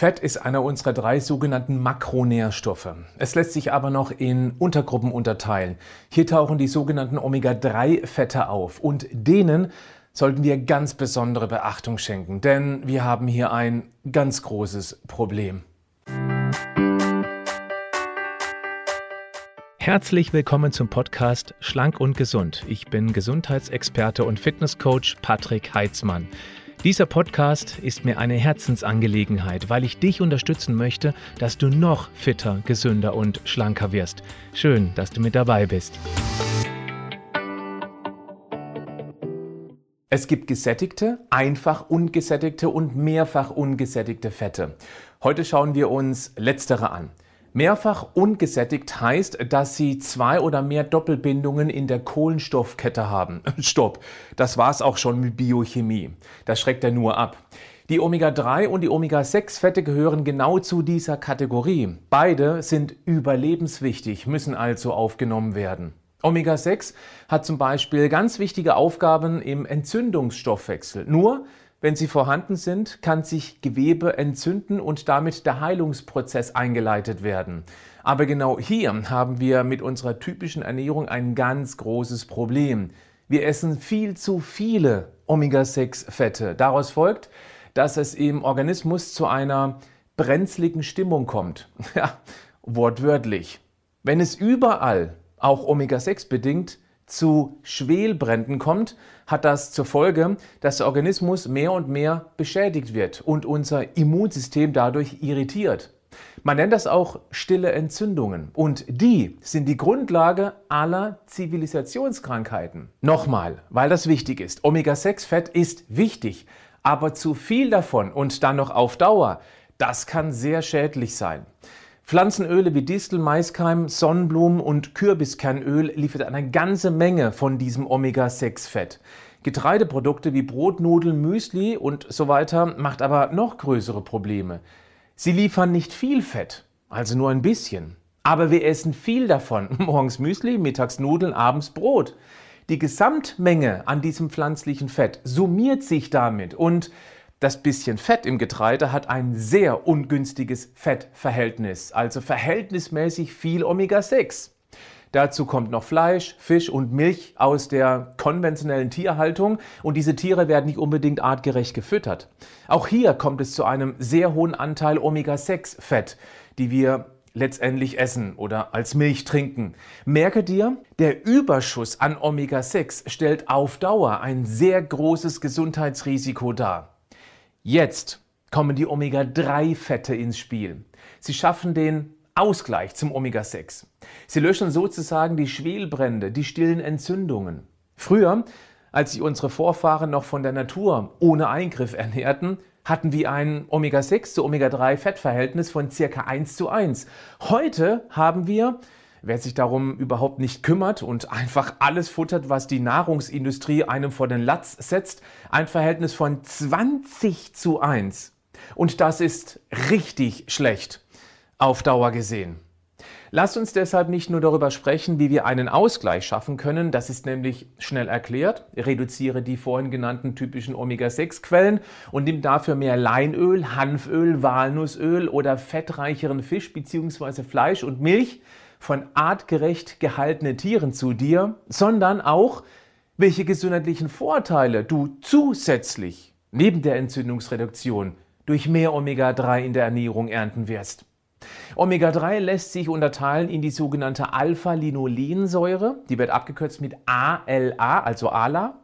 Fett ist einer unserer drei sogenannten Makronährstoffe. Es lässt sich aber noch in Untergruppen unterteilen. Hier tauchen die sogenannten Omega-3-Fette auf und denen sollten wir ganz besondere Beachtung schenken, denn wir haben hier ein ganz großes Problem. Herzlich willkommen zum Podcast Schlank und Gesund. Ich bin Gesundheitsexperte und Fitnesscoach Patrick Heitzmann. Dieser Podcast ist mir eine Herzensangelegenheit, weil ich dich unterstützen möchte, dass du noch fitter, gesünder und schlanker wirst. Schön, dass du mit dabei bist. Es gibt gesättigte, einfach ungesättigte und mehrfach ungesättigte Fette. Heute schauen wir uns letztere an. Mehrfach ungesättigt heißt, dass sie zwei oder mehr Doppelbindungen in der Kohlenstoffkette haben. Stopp, das war's auch schon mit Biochemie. Das schreckt er nur ab. Die Omega-3 und die Omega-6-Fette gehören genau zu dieser Kategorie. Beide sind überlebenswichtig, müssen also aufgenommen werden. Omega-6 hat zum Beispiel ganz wichtige Aufgaben im Entzündungsstoffwechsel. Nur wenn sie vorhanden sind, kann sich Gewebe entzünden und damit der Heilungsprozess eingeleitet werden. Aber genau hier haben wir mit unserer typischen Ernährung ein ganz großes Problem. Wir essen viel zu viele Omega-6-Fette. Daraus folgt, dass es im Organismus zu einer brenzligen Stimmung kommt. Ja, wortwörtlich. Wenn es überall, auch Omega-6 bedingt, zu Schwelbränden kommt, hat das zur Folge, dass der Organismus mehr und mehr beschädigt wird und unser Immunsystem dadurch irritiert. Man nennt das auch stille Entzündungen und die sind die Grundlage aller Zivilisationskrankheiten. Nochmal, weil das wichtig ist. Omega-6-Fett ist wichtig, aber zu viel davon und dann noch auf Dauer, das kann sehr schädlich sein. Pflanzenöle wie Distel, Maiskeim, Sonnenblumen und Kürbiskernöl liefert eine ganze Menge von diesem Omega-6-Fett. Getreideprodukte wie Brot, Nudeln, Müsli und so weiter macht aber noch größere Probleme. Sie liefern nicht viel Fett, also nur ein bisschen. Aber wir essen viel davon. Morgens Müsli, mittags Nudeln, abends Brot. Die Gesamtmenge an diesem pflanzlichen Fett summiert sich damit und das bisschen Fett im Getreide hat ein sehr ungünstiges Fettverhältnis, also verhältnismäßig viel Omega-6. Dazu kommt noch Fleisch, Fisch und Milch aus der konventionellen Tierhaltung und diese Tiere werden nicht unbedingt artgerecht gefüttert. Auch hier kommt es zu einem sehr hohen Anteil Omega-6-Fett, die wir letztendlich essen oder als Milch trinken. Merke dir, der Überschuss an Omega-6 stellt auf Dauer ein sehr großes Gesundheitsrisiko dar. Jetzt kommen die Omega-3-Fette ins Spiel. Sie schaffen den Ausgleich zum Omega-6. Sie löschen sozusagen die Schwelbrände, die stillen Entzündungen. Früher, als sich unsere Vorfahren noch von der Natur ohne Eingriff ernährten, hatten wir ein Omega-6 zu Omega-3-Fettverhältnis von circa 1 zu 1. Heute haben wir Wer sich darum überhaupt nicht kümmert und einfach alles futtert, was die Nahrungsindustrie einem vor den Latz setzt, ein Verhältnis von 20 zu 1. Und das ist richtig schlecht auf Dauer gesehen. Lasst uns deshalb nicht nur darüber sprechen, wie wir einen Ausgleich schaffen können, das ist nämlich schnell erklärt. Reduziere die vorhin genannten typischen Omega-6-Quellen und nimm dafür mehr Leinöl, Hanföl, Walnussöl oder fettreicheren Fisch bzw. Fleisch und Milch von artgerecht gehaltenen Tieren zu dir, sondern auch, welche gesundheitlichen Vorteile du zusätzlich neben der Entzündungsreduktion durch mehr Omega-3 in der Ernährung ernten wirst. Omega-3 lässt sich unterteilen in die sogenannte Alpha-Linolensäure, die wird abgekürzt mit ALA, also ALA,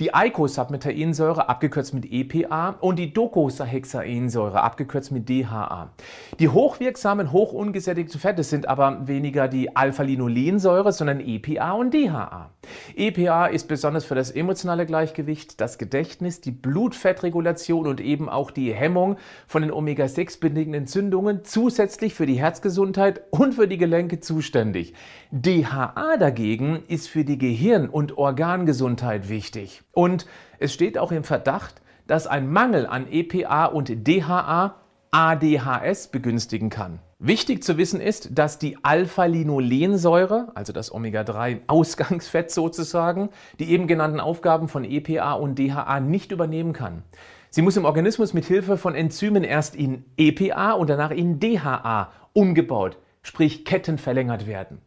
die Eicosapentaensäure, abgekürzt mit EPA, und die Docosahexaensäure, abgekürzt mit DHA. Die hochwirksamen, hochungesättigten Fette sind aber weniger die Alpha-Linolensäure, sondern EPA und DHA. EPA ist besonders für das emotionale Gleichgewicht, das Gedächtnis, die Blutfettregulation und eben auch die Hemmung von den Omega-6-bedingten Entzündungen zusätzlich für die Herzgesundheit und für die Gelenke zuständig. DHA dagegen ist für die Gehirn- und Organgesundheit wichtig. Und es steht auch im Verdacht, dass ein Mangel an EPA und DHA ADHS begünstigen kann. Wichtig zu wissen ist, dass die Alpha-Linolensäure, also das Omega-3-Ausgangsfett sozusagen, die eben genannten Aufgaben von EPA und DHA nicht übernehmen kann. Sie muss im Organismus mit Hilfe von Enzymen erst in EPA und danach in DHA umgebaut, sprich kettenverlängert werden.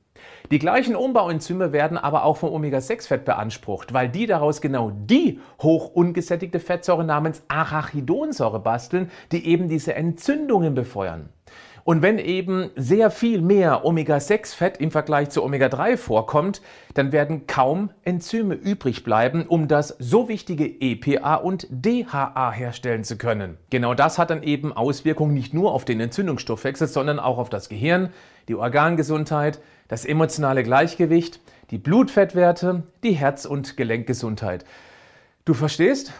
Die gleichen Umbauenzyme werden aber auch vom Omega-6-Fett beansprucht, weil die daraus genau die hoch ungesättigte Fettsäure namens Arachidonsäure basteln, die eben diese Entzündungen befeuern. Und wenn eben sehr viel mehr Omega-6-Fett im Vergleich zu Omega-3 vorkommt, dann werden kaum Enzyme übrig bleiben, um das so wichtige EPA und DHA herstellen zu können. Genau das hat dann eben Auswirkungen nicht nur auf den Entzündungsstoffwechsel, sondern auch auf das Gehirn, die Organgesundheit, das emotionale Gleichgewicht, die Blutfettwerte, die Herz- und Gelenkgesundheit. Du verstehst?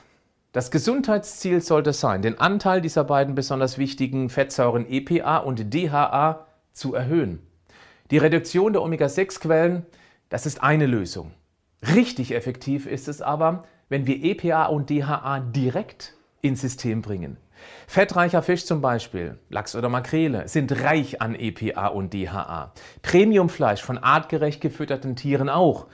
Das Gesundheitsziel sollte sein, den Anteil dieser beiden besonders wichtigen Fettsäuren EPA und DHA zu erhöhen. Die Reduktion der Omega-6-Quellen, das ist eine Lösung. Richtig effektiv ist es aber, wenn wir EPA und DHA direkt ins System bringen. Fettreicher Fisch zum Beispiel, Lachs oder Makrele, sind reich an EPA und DHA. Premiumfleisch von artgerecht gefütterten Tieren auch.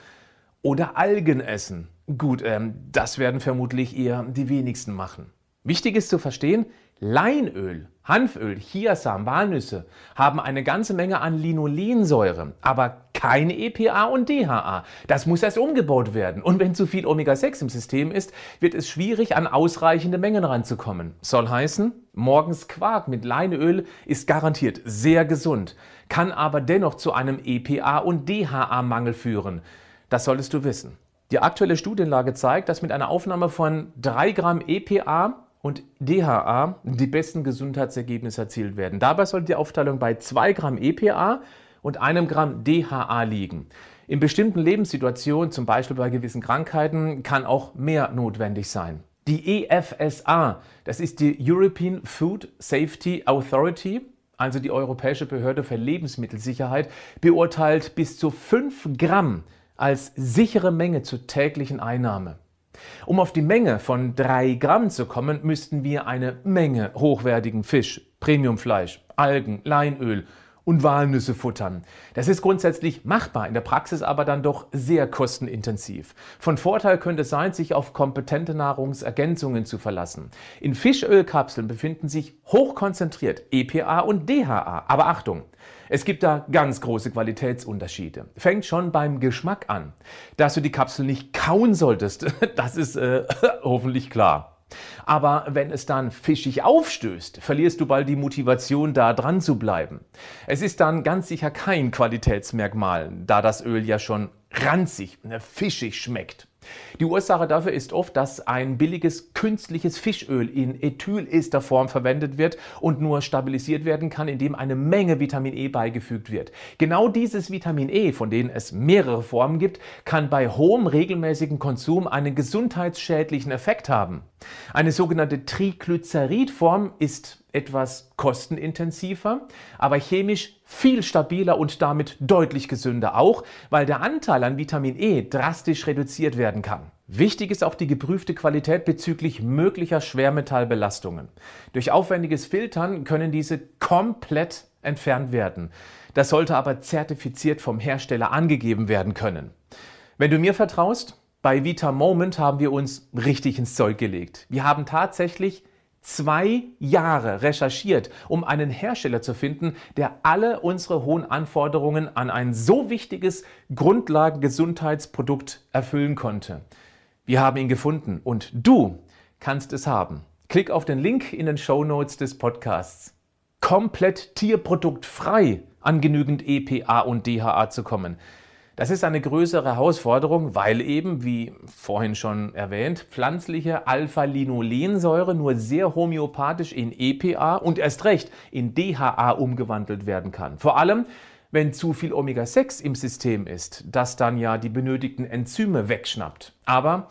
Oder Algen essen. Gut, ähm, das werden vermutlich eher die wenigsten machen. Wichtig ist zu verstehen, Leinöl, Hanföl, Chiasam, Walnüsse haben eine ganze Menge an Linolensäure, aber keine EPA und DHA. Das muss erst umgebaut werden. Und wenn zu viel Omega-6 im System ist, wird es schwierig, an ausreichende Mengen ranzukommen. Soll heißen, morgens Quark mit Leinöl ist garantiert sehr gesund, kann aber dennoch zu einem EPA und DHA-Mangel führen. Das solltest du wissen. Die aktuelle Studienlage zeigt, dass mit einer Aufnahme von 3 Gramm EPA und DHA die besten Gesundheitsergebnisse erzielt werden. Dabei sollte die Aufteilung bei 2 Gramm EPA und einem Gramm DHA liegen. In bestimmten Lebenssituationen, zum Beispiel bei gewissen Krankheiten, kann auch mehr notwendig sein. Die EFSA, das ist die European Food Safety Authority, also die Europäische Behörde für Lebensmittelsicherheit, beurteilt bis zu 5 Gramm als sichere Menge zur täglichen Einnahme. Um auf die Menge von 3 Gramm zu kommen, müssten wir eine Menge hochwertigen Fisch, Premiumfleisch, Algen, Leinöl und Walnüsse futtern. Das ist grundsätzlich machbar, in der Praxis aber dann doch sehr kostenintensiv. Von Vorteil könnte es sein, sich auf kompetente Nahrungsergänzungen zu verlassen. In Fischölkapseln befinden sich hochkonzentriert EPA und DHA. Aber Achtung, es gibt da ganz große Qualitätsunterschiede. Fängt schon beim Geschmack an. Dass du die Kapsel nicht kauen solltest, das ist äh, hoffentlich klar. Aber wenn es dann fischig aufstößt, verlierst du bald die Motivation, da dran zu bleiben. Es ist dann ganz sicher kein Qualitätsmerkmal, da das Öl ja schon ranzig, ne, fischig schmeckt. Die Ursache dafür ist oft, dass ein billiges künstliches Fischöl in Ethylesterform verwendet wird und nur stabilisiert werden kann, indem eine Menge Vitamin E beigefügt wird. Genau dieses Vitamin E, von denen es mehrere Formen gibt, kann bei hohem regelmäßigen Konsum einen gesundheitsschädlichen Effekt haben. Eine sogenannte Triglyceridform ist etwas kostenintensiver, aber chemisch viel stabiler und damit deutlich gesünder auch, weil der Anteil an Vitamin E drastisch reduziert werden kann. Wichtig ist auch die geprüfte Qualität bezüglich möglicher Schwermetallbelastungen. Durch aufwendiges Filtern können diese komplett entfernt werden. Das sollte aber zertifiziert vom Hersteller angegeben werden können. Wenn du mir vertraust, bei Vita Moment haben wir uns richtig ins Zeug gelegt. Wir haben tatsächlich zwei Jahre recherchiert, um einen Hersteller zu finden, der alle unsere hohen Anforderungen an ein so wichtiges Grundlagengesundheitsprodukt erfüllen konnte. Wir haben ihn gefunden und du kannst es haben. Klick auf den Link in den Show Notes des Podcasts. Komplett tierproduktfrei an genügend EPA und DHA zu kommen. Das ist eine größere Herausforderung, weil eben, wie vorhin schon erwähnt, pflanzliche Alpha-Linolensäure nur sehr homöopathisch in EPA und erst recht in DHA umgewandelt werden kann. Vor allem, wenn zu viel Omega-6 im System ist, das dann ja die benötigten Enzyme wegschnappt. Aber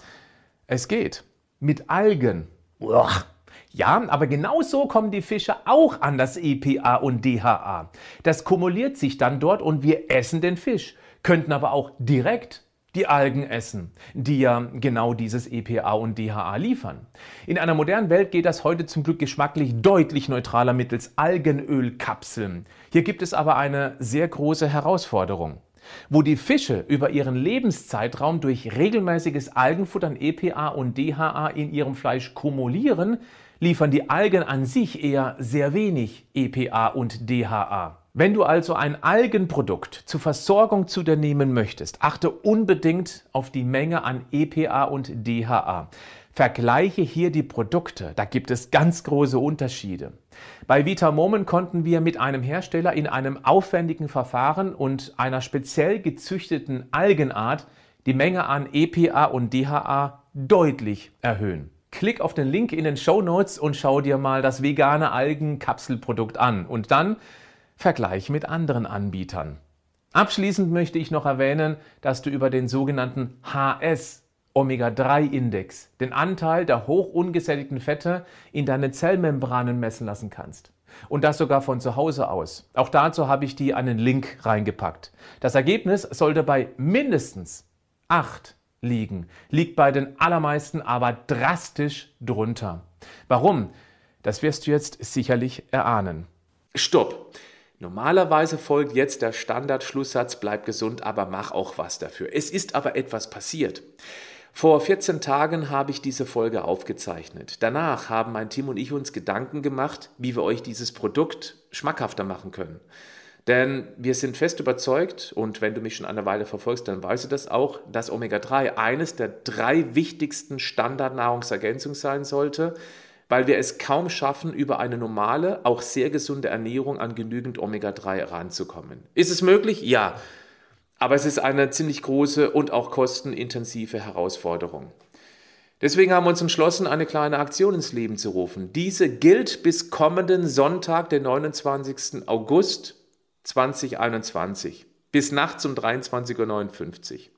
es geht. Mit Algen. Uah. Ja, aber genau so kommen die Fische auch an das EPA und DHA. Das kumuliert sich dann dort und wir essen den Fisch könnten aber auch direkt die Algen essen, die ja genau dieses EPA und DHA liefern. In einer modernen Welt geht das heute zum Glück geschmacklich deutlich neutraler mittels Algenölkapseln. Hier gibt es aber eine sehr große Herausforderung. Wo die Fische über ihren Lebenszeitraum durch regelmäßiges Algenfuttern EPA und DHA in ihrem Fleisch kumulieren, liefern die Algen an sich eher sehr wenig EPA und DHA. Wenn du also ein Algenprodukt zur Versorgung zu dir nehmen möchtest, achte unbedingt auf die Menge an EPA und DHA. Vergleiche hier die Produkte, da gibt es ganz große Unterschiede. Bei Vitamomen konnten wir mit einem Hersteller in einem aufwendigen Verfahren und einer speziell gezüchteten Algenart die Menge an EPA und DHA deutlich erhöhen. Klick auf den Link in den Show Notes und schau dir mal das vegane Algenkapselprodukt an und dann vergleich mit anderen Anbietern. Abschließend möchte ich noch erwähnen, dass du über den sogenannten HS Omega-3-Index, den Anteil der hoch ungesättigten Fette in deinen Zellmembranen messen lassen kannst. Und das sogar von zu Hause aus. Auch dazu habe ich dir einen Link reingepackt. Das Ergebnis sollte bei mindestens 8 liegen, liegt bei den allermeisten aber drastisch drunter. Warum? Das wirst du jetzt sicherlich erahnen. Stopp! Normalerweise folgt jetzt der Standardschlusssatz, bleib gesund, aber mach auch was dafür. Es ist aber etwas passiert. Vor 14 Tagen habe ich diese Folge aufgezeichnet. Danach haben mein Team und ich uns Gedanken gemacht, wie wir euch dieses Produkt schmackhafter machen können. Denn wir sind fest überzeugt, und wenn du mich schon eine Weile verfolgst, dann weißt du das auch, dass Omega-3 eines der drei wichtigsten Standardnahrungsergänzungen sein sollte, weil wir es kaum schaffen, über eine normale, auch sehr gesunde Ernährung an genügend Omega-3 ranzukommen. Ist es möglich? Ja. Aber es ist eine ziemlich große und auch kostenintensive Herausforderung. Deswegen haben wir uns entschlossen, eine kleine Aktion ins Leben zu rufen. Diese gilt bis kommenden Sonntag, den 29. August 2021, bis nachts um 23.59 Uhr.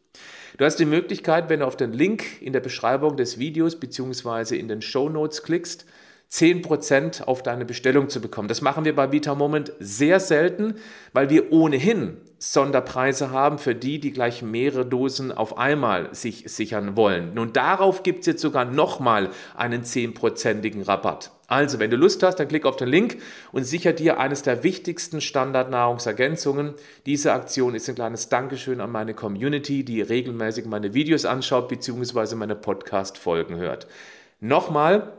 Du hast die Möglichkeit, wenn du auf den Link in der Beschreibung des Videos bzw. in den Show Notes klickst, 10% auf deine Bestellung zu bekommen. Das machen wir bei Vita Moment sehr selten, weil wir ohnehin Sonderpreise haben für die, die gleich mehrere Dosen auf einmal sich sichern wollen. Nun darauf gibt es jetzt sogar nochmal einen 10%igen Rabatt. Also, wenn du Lust hast, dann klick auf den Link und sicher dir eines der wichtigsten Standardnahrungsergänzungen. Diese Aktion ist ein kleines Dankeschön an meine Community, die regelmäßig meine Videos anschaut bzw. meine Podcast-Folgen hört. Nochmal,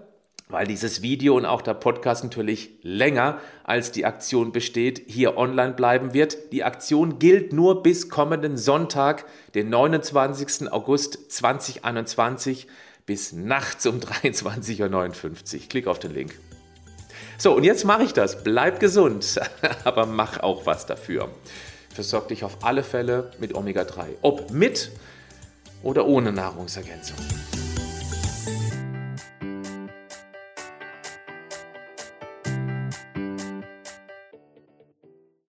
weil dieses Video und auch der Podcast natürlich länger als die Aktion besteht, hier online bleiben wird. Die Aktion gilt nur bis kommenden Sonntag, den 29. August 2021 bis nachts um 23.59 Uhr. Klick auf den Link. So, und jetzt mache ich das. Bleib gesund, aber mach auch was dafür. Versorg dich auf alle Fälle mit Omega-3. Ob mit oder ohne Nahrungsergänzung.